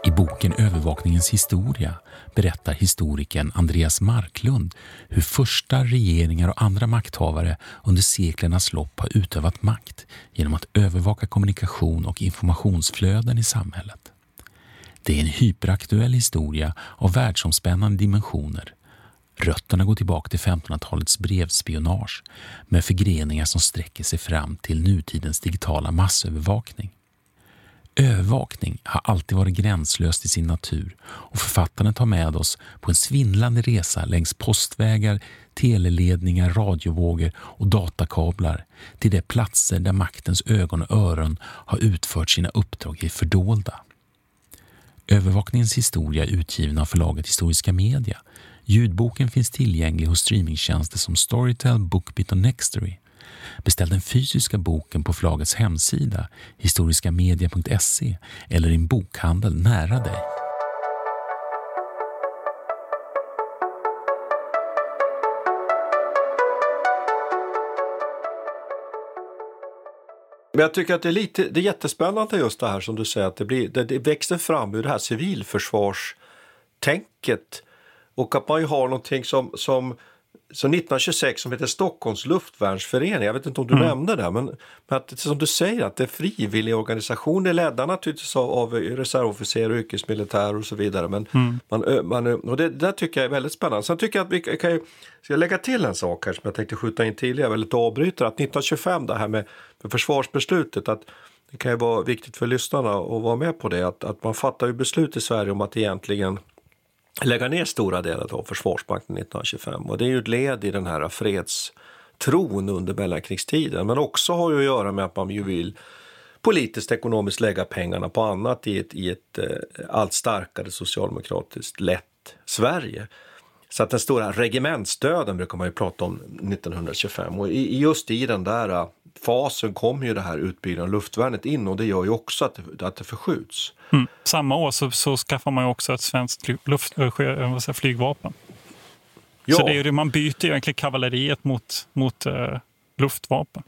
I boken Övervakningens historia berättar historikern Andreas Marklund hur första regeringar och andra makthavare under seklernas lopp har utövat makt genom att övervaka kommunikation och informationsflöden i samhället. Det är en hyperaktuell historia av världsomspännande dimensioner. Rötterna går tillbaka till 1500-talets brevspionage med förgreningar som sträcker sig fram till nutidens digitala massövervakning. Övervakning har alltid varit gränslöst i sin natur och författaren tar med oss på en svindlande resa längs postvägar, teleledningar, radiovågor och datakablar till de platser där maktens ögon och öron har utfört sina uppdrag i fördolda. Övervakningens historia är utgiven av förlaget Historiska Media. Ljudboken finns tillgänglig hos streamingtjänster som Storytel, Bookbit och Nextory. Beställ den fysiska boken på förlagets hemsida historiskamedia.se eller i en bokhandel nära dig. Men jag tycker att det är, lite, det är jättespännande just det här som du säger att det, blir, det, det växer fram ur det här civilförsvarstänket och att man ju har någonting som, som så 1926 som heter Stockholms luftvärnsförening. Jag vet inte om du mm. nämnde det, men, men att, som du säger att det är frivilliga organisationer ledda naturligtvis av, av reservofficerare, yrkesmilitärer och så vidare. Men mm. man, man, och det, det där tycker jag är väldigt spännande. Sen tycker jag att vi kan ju, ska jag lägga till en sak här som jag tänkte skjuta in tidigare, väldigt avbryter, att 1925 det här med, med försvarsbeslutet, att det kan ju vara viktigt för lyssnarna att vara med på det, att, att man fattar ju beslut i Sverige om att egentligen lägga ner stora delar av Försvarsmakten 1925. Och det är ju ett led i den här fredstron under mellankrigstiden. Men också har ju att göra med att man ju vill politiskt ekonomiskt lägga pengarna på annat i ett, i ett eh, allt starkare socialdemokratiskt lett Sverige. Så att den stora regementsdöden brukar man ju prata om 1925 och just i den där äh, fasen kommer ju det här utbyggnaden av luftvärnet in och det gör ju också att det, att det förskjuts. Mm. Samma år så, så skaffar man ju också ett svenskt luft, äh, säga, flygvapen. Ja. Så det är ju, man byter ju egentligen kavalleriet mot, mot uh, luftvapen.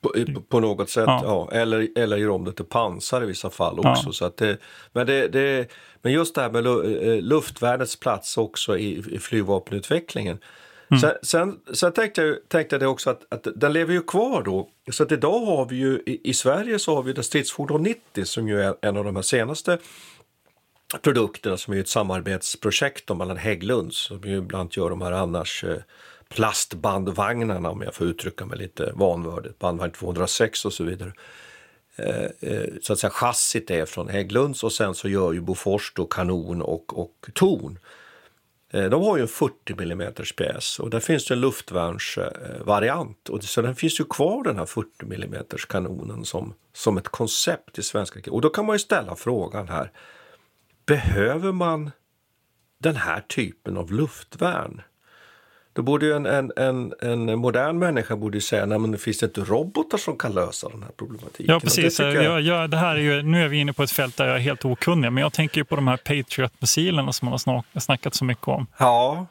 På, på, något sätt, ja. ja. Eller, eller gör om det till pansar i vissa fall också. Ja. Så att det, men, det, det, men just det här med eh, luftvärnets plats också i, i flygvapenutvecklingen. Mm. Sen, sen, sen, tänkte jag, tänkte jag det också att, att den lever ju kvar då. Så att idag har vi ju i, i Sverige så har vi det stridsfordon 90 som ju är en av de här senaste produkterna som är ett samarbetsprojekt mellan Hägglunds som ju ibland gör de här annars eh, plastbandvagnarna om jag får uttrycka mig lite vanvördigt, bandvagn 206 och så vidare. Eh, eh, så att säga chassit är från Hägglunds och sen så gör ju Bofors då kanon och, och torn. Eh, de har ju en 40 mm pjäs och där finns det en luftvärnsvariant. Och så den finns ju kvar den här 40 mm kanonen som, som ett koncept i svenska Och då kan man ju ställa frågan här. Behöver man den här typen av luftvärn? Då borde ju en, en, en, en modern människa borde säga, nej men det finns inte robotar som kan lösa den här problematiken. Ja, precis. Det, jag... Jag, jag, det här är ju, nu är vi inne på ett fält där jag är helt okunnig, men jag tänker ju på de här Patriot-missilerna som man har snackat så mycket om. Ja.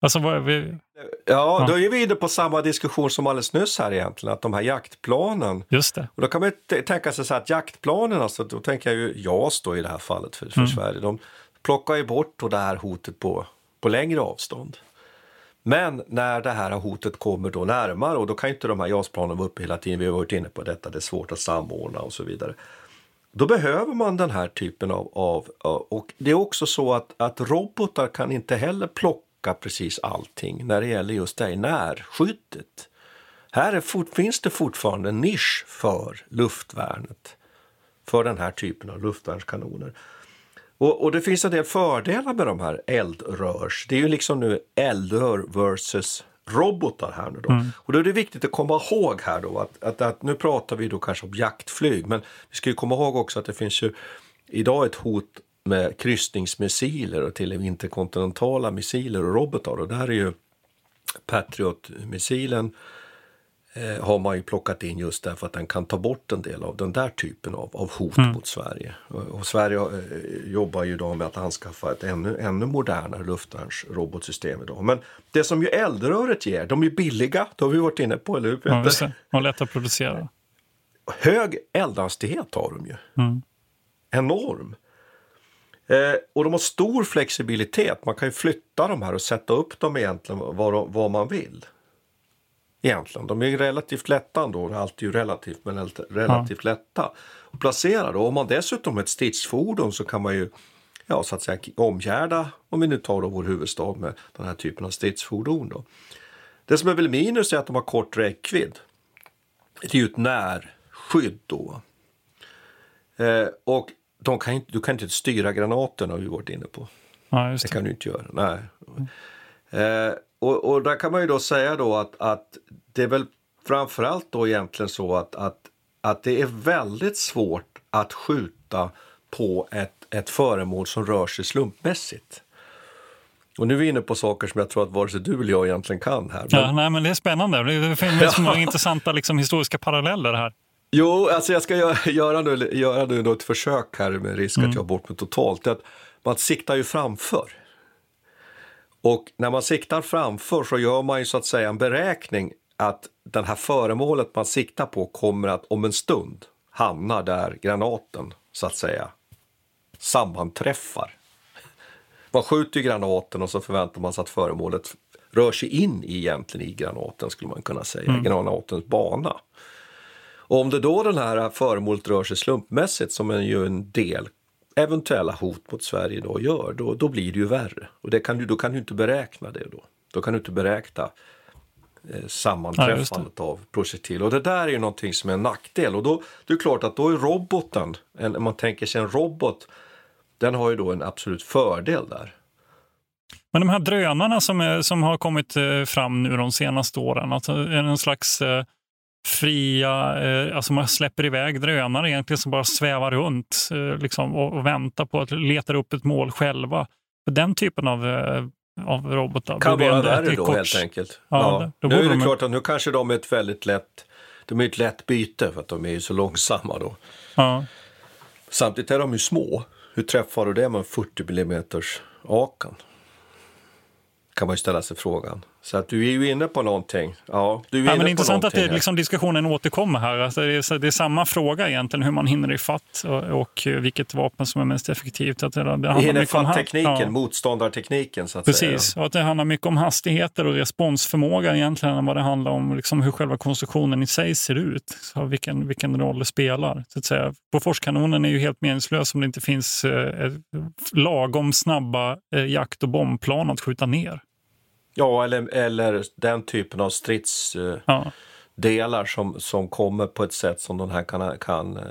Alltså, vad vi... Ja, då är vi inne på samma diskussion som alldeles nyss här egentligen, att de här jaktplanen. Just det. Och då kan man tänka sig så att jaktplanen, alltså, då tänker jag ju JAS då i det här fallet för, för mm. Sverige, de plockar ju bort då det här hotet på, på längre avstånd. Men när det här hotet kommer då närmare och då kan inte de här JAS-planen vara uppe hela tiden, vi har varit inne på detta, det är svårt att samordna och så vidare. Då behöver man den här typen av, av och det är också så att, att robotar kan inte heller plocka precis allting när det gäller just det här närskyddet. Här är fort, finns det fortfarande en nisch för luftvärnet, för den här typen av luftvärnskanoner. Och, och, det finns en del fördelar med de här eldrörs. Det är ju liksom nu eldrör versus robotar här nu då. Mm. Och då är det viktigt att komma ihåg här då att, att, att, nu pratar vi då kanske om jaktflyg, men vi ska ju komma ihåg också att det finns ju idag ett hot med kryssningsmissiler och till interkontinentala missiler och robotar och där är ju Patriot-missilen eh, har man ju plockat in just därför att den kan ta bort en del av den där typen av, av hot mm. mot Sverige. Och, och Sverige eh, jobbar ju idag med att anskaffa ett ännu, ännu modernare luftvärnsrobotsystem idag. Men det som ju eldröret ger, de är billiga, det har vi varit inne på, eller hur Ja, just det. Och lätt att producera. Hög eldhastighet har de ju. Mm. Enorm. Eh, och de har stor flexibilitet. Man kan ju flytta de här och sätta upp dem egentligen var, var man vill egentligen. De är relativt lätta ändå, allt är ju relativt, men relativt ja. lätta att placera. Då. Om man dessutom har ett stridsfordon så kan man ju ja, så att säga omgärda, om vi nu tar då vår huvudstad med den här typen av stridsfordon. Då. Det som är väl minus är att de har kort räckvidd. Det är ju ett närskydd då. Eh, och de kan inte, du kan inte styra granaterna har vi varit inne på. Ja, det. det. kan du inte göra. Nej. Mm. Eh, och, och där kan man ju då säga då att, att det är väl framförallt då egentligen så att, att, att det är väldigt svårt att skjuta på ett, ett föremål som rör sig slumpmässigt. Och nu är vi inne på saker som jag tror att vare sig du eller jag egentligen kan här. Men... Ja, nej, men det är spännande. Det finns många intressanta liksom, historiska paralleller här. Jo, alltså jag ska göra, göra, nu, göra nu ett försök här med risk att mm. jag bort mig totalt. Att man siktar ju framför. Och när man siktar framför så gör man ju så att säga en beräkning att det här föremålet man siktar på kommer att om en stund hamna där granaten så att säga sammanträffar. Man skjuter granaten och så förväntar man sig att föremålet rör sig in egentligen i granaten skulle man kunna säga, mm. granatens bana. Och om det då den här föremålet rör sig slumpmässigt som är ju en del eventuella hot mot Sverige då gör, då, då blir det ju värre. Och det kan du, då kan du inte beräkna det då. Då kan du inte beräkna eh, sammanträffandet ja, av projektil. Och det där är ju någonting som är en nackdel. Och då det är klart att då är roboten, en, man tänker sig en robot, den har ju då en absolut fördel där. Men de här drönarna som, är, som har kommit eh, fram nu de senaste åren, alltså är det en slags eh, fria, eh, alltså man släpper iväg drönare egentligen som bara svävar runt eh, liksom, och, och väntar på att leta upp ett mål själva. För den typen av, eh, av robotar. Kan vara värre då kort... helt enkelt. Ja, ja. nu är det de... klart att nu kanske de är ett väldigt lätt, de är ett lätt byte för att de är ju så långsamma då. Ja. Samtidigt är de ju små. Hur träffar du det med en 40 mm akan? Kan man ju ställa sig frågan. Så att du är ju inne på någonting. Ja, du är ja, men det är intressant att det, liksom, diskussionen återkommer här. Alltså det, är, det är samma fråga egentligen, hur man hinner ifatt och, och vilket vapen som är mest effektivt. Att det, det hinner ifatt tekniken, ja. motståndartekniken så att Precis, säga. och att det handlar mycket om hastigheter och responsförmåga egentligen än vad det handlar om liksom, hur själva konstruktionen i sig ser ut. Så vilken, vilken roll det spelar. Så att säga. Boforskanonen är ju helt meningslös om det inte finns eh, lagom snabba eh, jakt och bombplan att skjuta ner. Ja, eller, eller den typen av stridsdelar som, som kommer på ett sätt som den här kan, kan eh,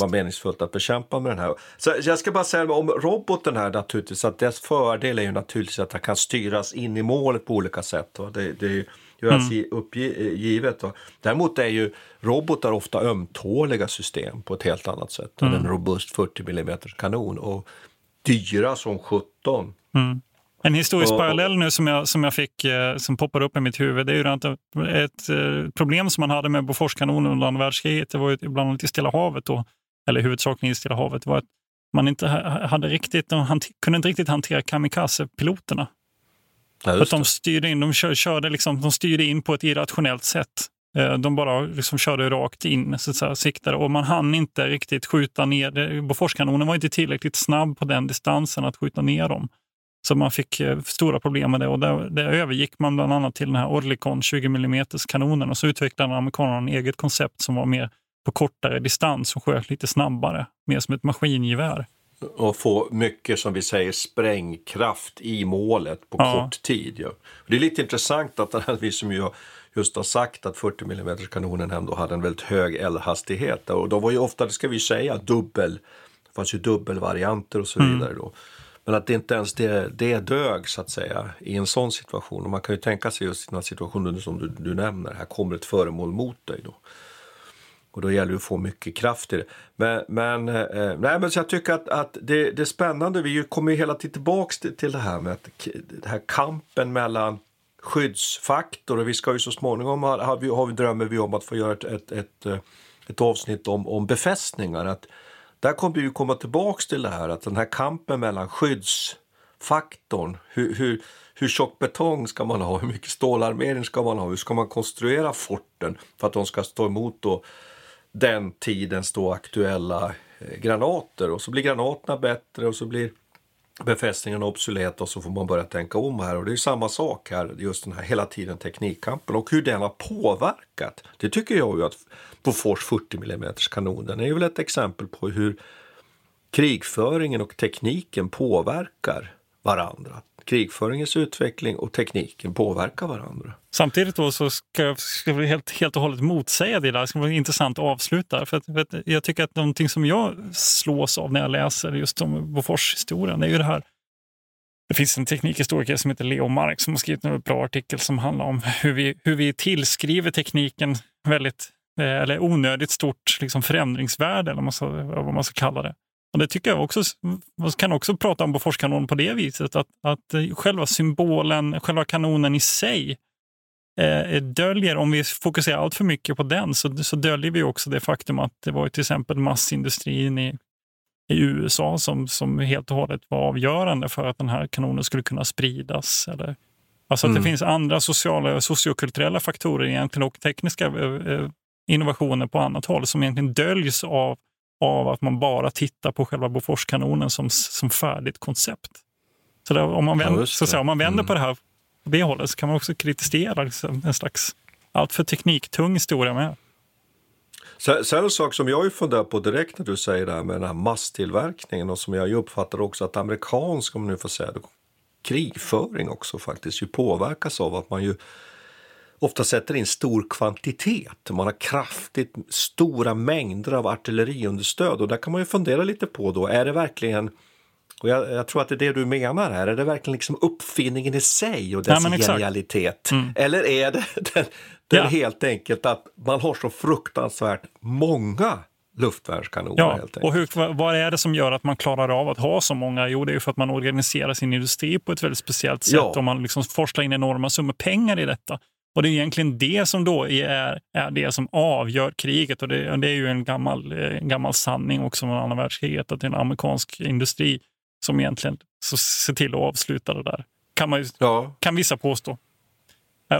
vara meningsfullt att bekämpa med den här. Så jag ska bara säga om roboten här naturligtvis, att dess fördel är ju naturligtvis att den kan styras in i målet på olika sätt. Va? Det, det är ju mm. alltså uppgivet. Va? Däremot är ju robotar ofta ömtåliga system på ett helt annat sätt mm. än en robust 40 mm kanon och dyra som 17. Mm. En historisk och, parallell nu som jag, som jag fick, eh, som poppar upp i mitt huvud, det är ju att ett eh, problem som man hade med Boforskanonen under andra världskriget, det var ju bland annat i Stilla havet, då, eller huvudsakligen i Stilla havet, var att man inte hade riktigt, de kunde inte riktigt hantera kamikaze-piloterna. Ja, att de styrde in, de körde liksom, de styrde in på ett irrationellt sätt. Eh, de bara liksom körde rakt in, så att säga, siktade och man hann inte riktigt skjuta ner. Boforskanonen var inte tillräckligt snabb på den distansen att skjuta ner dem. Så man fick eh, stora problem med det och där övergick man bland annat till den här Orlikon 20 mm kanonen och så utvecklade amerikanerna ett eget koncept som var mer på kortare distans och sköt lite snabbare, mer som ett maskingevär. Och få mycket, som vi säger, sprängkraft i målet på ja. kort tid. Ja. Det är lite intressant att vi som ju just har sagt att 40 mm kanonen ändå hade en väldigt hög eldhastighet. Och de var ju ofta, det ska vi säga, dubbel. Det fanns ju dubbelvarianter och så mm. vidare. Då. Men att inte ens det, det dög så att säga i en sån situation. Och man kan ju tänka sig just i den situationen som du, du nämner. Här kommer ett föremål mot dig då. Och då gäller det att få mycket kraft i det. Men, men, eh, nej, men så jag tycker att, att det, det är spännande. Vi kommer ju hela tiden tillbaka till, till det här med att, det här kampen mellan skyddsfaktor och vi ska ju så småningom ha, har vi, har vi drömmer vi om att få göra ett, ett, ett, eh, ett avsnitt om, om befästningar. Att där kommer vi komma tillbaks till det här att den här kampen mellan skyddsfaktorn, hur, hur, hur tjock betong ska man ha, hur mycket stålarmering ska man ha, hur ska man konstruera forten för att de ska stå emot då den tidens då aktuella eh, granater och så blir granaterna bättre och så blir befästningen obsolet och så får man börja tänka om här. Och det är samma sak här, just den här hela tiden teknikkampen och hur den har påverkat. Det tycker jag ju att Bofors 40 mm kanonen är väl ett exempel på hur krigföringen och tekniken påverkar varandra. Krigföringens utveckling och tekniken påverkar varandra. Samtidigt då så ska jag, ska helt, helt och hållet motsäga det där. Det ska vara intressant att avsluta. För, att, för att jag tycker att någonting som jag slås av när jag läser just om Bofors-historien, det är ju det här det finns en teknikhistoriker som heter Leo Mark som har skrivit en bra artikel som handlar om hur vi, hur vi tillskriver tekniken väldigt, eller onödigt stort liksom förändringsvärde, eller vad man, ska, vad man ska kalla det. Och det tycker jag också, man kan också prata om Boforskanonen på det viset, att, att själva symbolen, själva kanonen i sig eh, döljer, om vi fokuserar allt för mycket på den, så, så döljer vi också det faktum att det var till exempel massindustrin i, i USA som, som helt och hållet var avgörande för att den här kanonen skulle kunna spridas. Eller, alltså att mm. det finns andra sociala och sociokulturella faktorer egentligen och tekniska eh, eh, innovationer på annat håll som egentligen döljs av, av att man bara tittar på själva Boforskanonen som, som färdigt koncept. Så där, om, man vänder, ja, så säga, om man vänder mm. på det här på det hållet så kan man också kritisera liksom, en slags alltför tekniktung historia med. Sen en sak som jag ju funderar på direkt när du säger det här med den här masstillverkningen och som jag uppfattar också att amerikansk, om nu får säga det, krigföring också faktiskt ju påverkas av att man ju ofta sätter in stor kvantitet. Man har kraftigt stora mängder av artilleriunderstöd och där kan man ju fundera lite på då, är det verkligen och jag, jag, tror att det är det du menar här. Är det verkligen liksom uppfinningen i sig och dess ja, genialitet? Mm. Eller är det den, den ja. helt enkelt att man har så fruktansvärt många luftvärnskanoner? Ja, och hur, vad är det som gör att man klarar av att ha så många? Jo, det är för att man organiserar sin industri på ett väldigt speciellt sätt ja. och man liksom forslar in enorma summor pengar i detta. Och det är egentligen det som då är, är det som avgör kriget. Och det, det är ju en gammal, en gammal sanning också från andra världskriget, att det är en amerikansk industri som egentligen så ser till att avsluta det där. Kan, man, ja. kan vissa påstå.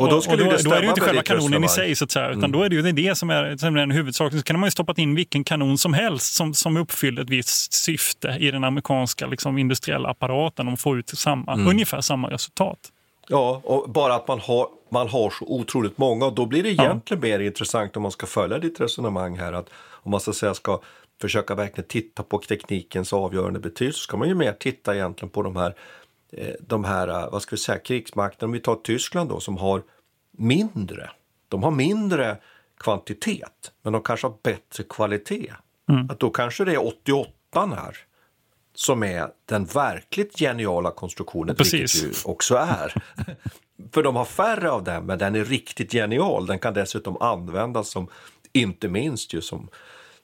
Och då, skulle och då, det då är det ju inte själva kanonen i sig, så att säga, utan mm. då är det ju det som är, som är den huvudsaken. Så kan man ju stoppat in vilken kanon som helst som, som uppfyller ett visst syfte i den amerikanska liksom, industriella apparaten och få ut samma, mm. ungefär samma resultat. Ja, och bara att man har, man har så otroligt många. Och då blir det egentligen ja. mer intressant om man ska följa ditt resonemang här. Att om man så att säga ska försöka verkligen titta på teknikens avgörande betydelse ska man ju mer titta egentligen på de här eh, de här, eh, vad ska vi säga, krigsmakterna, om vi tar Tyskland då, som har mindre. De har mindre kvantitet, men de kanske har bättre kvalitet. Mm. Att då kanske det är 88 här som är den verkligt geniala konstruktionen, Precis. vilket ju också är. För de har färre av den, men den är riktigt genial. Den kan dessutom användas som, inte minst ju som,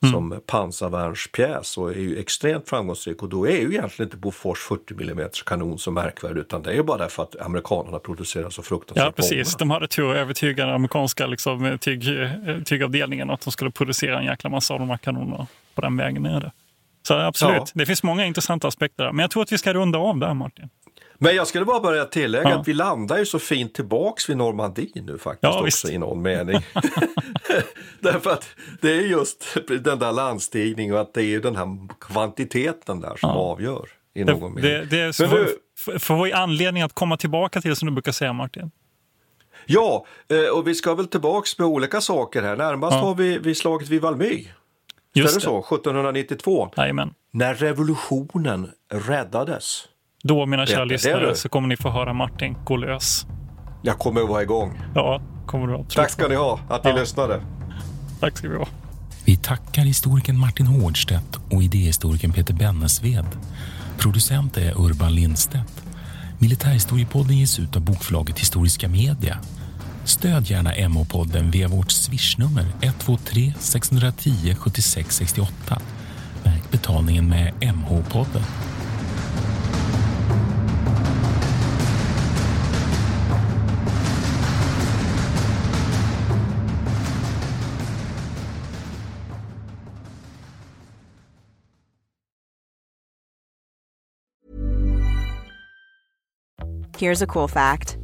Mm. som pansarvärnspjäs och är ju extremt framgångsrik. Och då är ju egentligen inte Bofors 40 mm kanon så märkvärdig, utan det är ju bara därför att amerikanerna producerar så fruktansvärt Ja, precis. många. De hade tur att övertyga den amerikanska liksom, tyg, tygavdelningen att de skulle producera en jäkla massa av de här kanonerna på den vägen ner. Så absolut, Ja. det finns många intressanta aspekter där. Men jag tror att vi ska runda av där, Martin. Men jag skulle bara börja tillägga Ja. att vi landar ju så fint tillbaks vid Normandie nu faktiskt Ja, också visst. i någon mening. Därför att det är just den där landstigningen och att det är den här kvantiteten där som Ja. avgör i någon Det, mening. det, det är så, Men du- f- får vi anledning att komma tillbaka till som du brukar säga, Martin. Ja, eh, och vi ska väl tillbaks med olika saker här. Närmast har vi, vi slaget vid Valmy. Just är det det. så? 1792. Jajamän. När revolutionen räddades. Då, mina kära lyssnare, så kommer ni få höra Martin gå lös. Jag kommer att vara igång. Ja, kommer du absolut. Tack ska ni ha att ni Ja. lyssnade. Tack ska vi ha. Vi tackar historikern Martin Hårdstedt och idéhistorikern Peter Bennesved. Producent är Urban Lindstedt. Militärhistoriepodden ges ut av bokförlaget Historiska Media. Stöd gärna MH-podden via vårt swishnummer 123 610 76 68. Märk betalningen med MH-podden. Here's a cool fact